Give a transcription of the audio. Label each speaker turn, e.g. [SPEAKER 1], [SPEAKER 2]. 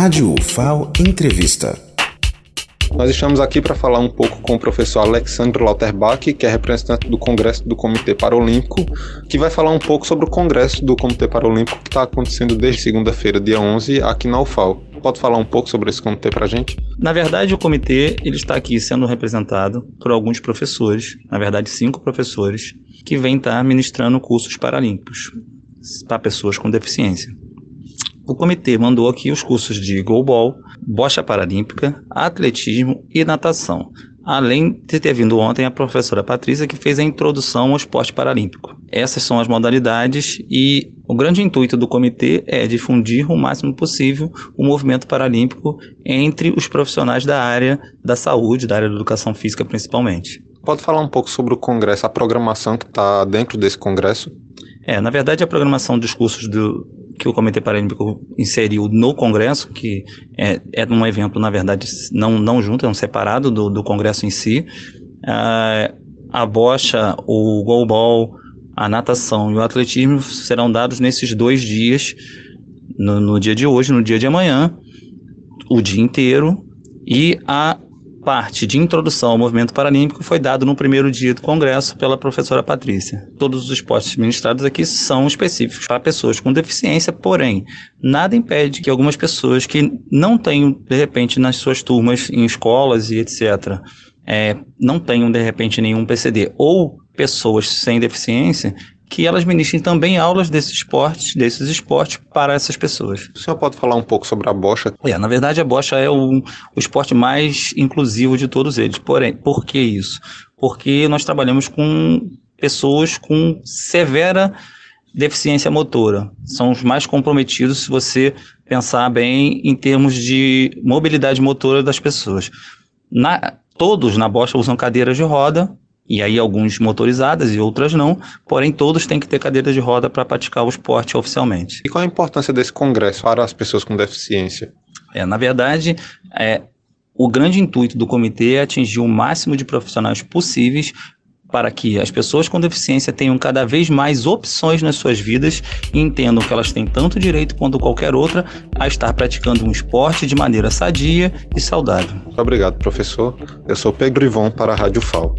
[SPEAKER 1] Rádio UFAO Entrevista.
[SPEAKER 2] Nós estamos aqui para falar um pouco com o professor Alexandre Lauterbach, que é representante do Congresso do Comitê Paralímpico, que vai falar um pouco sobre o Congresso do Comitê Paralímpico que está acontecendo desde segunda-feira, dia 11, aqui na UFAO. Pode falar um pouco sobre esse comitê para a gente?
[SPEAKER 3] Na verdade, o comitê ele está aqui sendo representado por alguns professores, na verdade cinco professores, que vêm estar ministrando cursos paralímpicos para pessoas com deficiência. O comitê mandou aqui os cursos de goalball, bocha paralímpica, atletismo e natação. Além de ter vindo ontem a professora Patrícia, que fez a introdução ao esporte paralímpico. Essas são as modalidades e o grande intuito do comitê é difundir o máximo possível o movimento paralímpico entre os profissionais da área da saúde, da área da educação física principalmente.
[SPEAKER 2] Pode falar um pouco sobre o congresso, a programação que está dentro desse congresso?
[SPEAKER 3] É, na verdade, a programação dos cursos do, que o Comitê Paralímpico inseriu no Congresso, que é, é um evento, na verdade, não, não junto, é um separado do, do Congresso em si. Ah, a bocha, o goalball, a natação e o atletismo serão dados nesses dois dias, no, no dia de hoje, no dia de amanhã, o dia inteiro, e a parte de introdução ao movimento paralímpico foi dado no primeiro dia do congresso pela professora Patrícia. Todos os esportes ministrados aqui são específicos para pessoas com deficiência, porém, nada impede que algumas pessoas que não tenham, de repente, nas suas turmas, em escolas e etc., é, não tenham, de repente, nenhum PCD, ou pessoas sem deficiência, que elas ministrem também aulas desses esportes, desses esportes para essas pessoas.
[SPEAKER 2] O senhor pode falar um pouco sobre a bocha?
[SPEAKER 3] É, na verdade a bocha é o, o esporte mais inclusivo de todos eles. Porém, por que isso? Porque nós trabalhamos com pessoas com severa deficiência motora. São os mais comprometidos se você pensar bem em termos de mobilidade motora das pessoas. Na, todos na bocha usam cadeiras de roda, e aí alguns motorizadas e outras não, porém todos têm que ter cadeira de roda para praticar o esporte oficialmente.
[SPEAKER 2] E qual a importância desse congresso para as pessoas com deficiência?
[SPEAKER 3] É, na verdade, é, o grande intuito do comitê é atingir o máximo de profissionais possíveis para que as pessoas com deficiência tenham cada vez mais opções nas suas vidas e entendam que elas têm tanto direito quanto qualquer outra a estar praticando um esporte de maneira sadia e saudável.
[SPEAKER 2] Muito obrigado, professor. Eu sou Pedro Ivon para a Rádio FAO.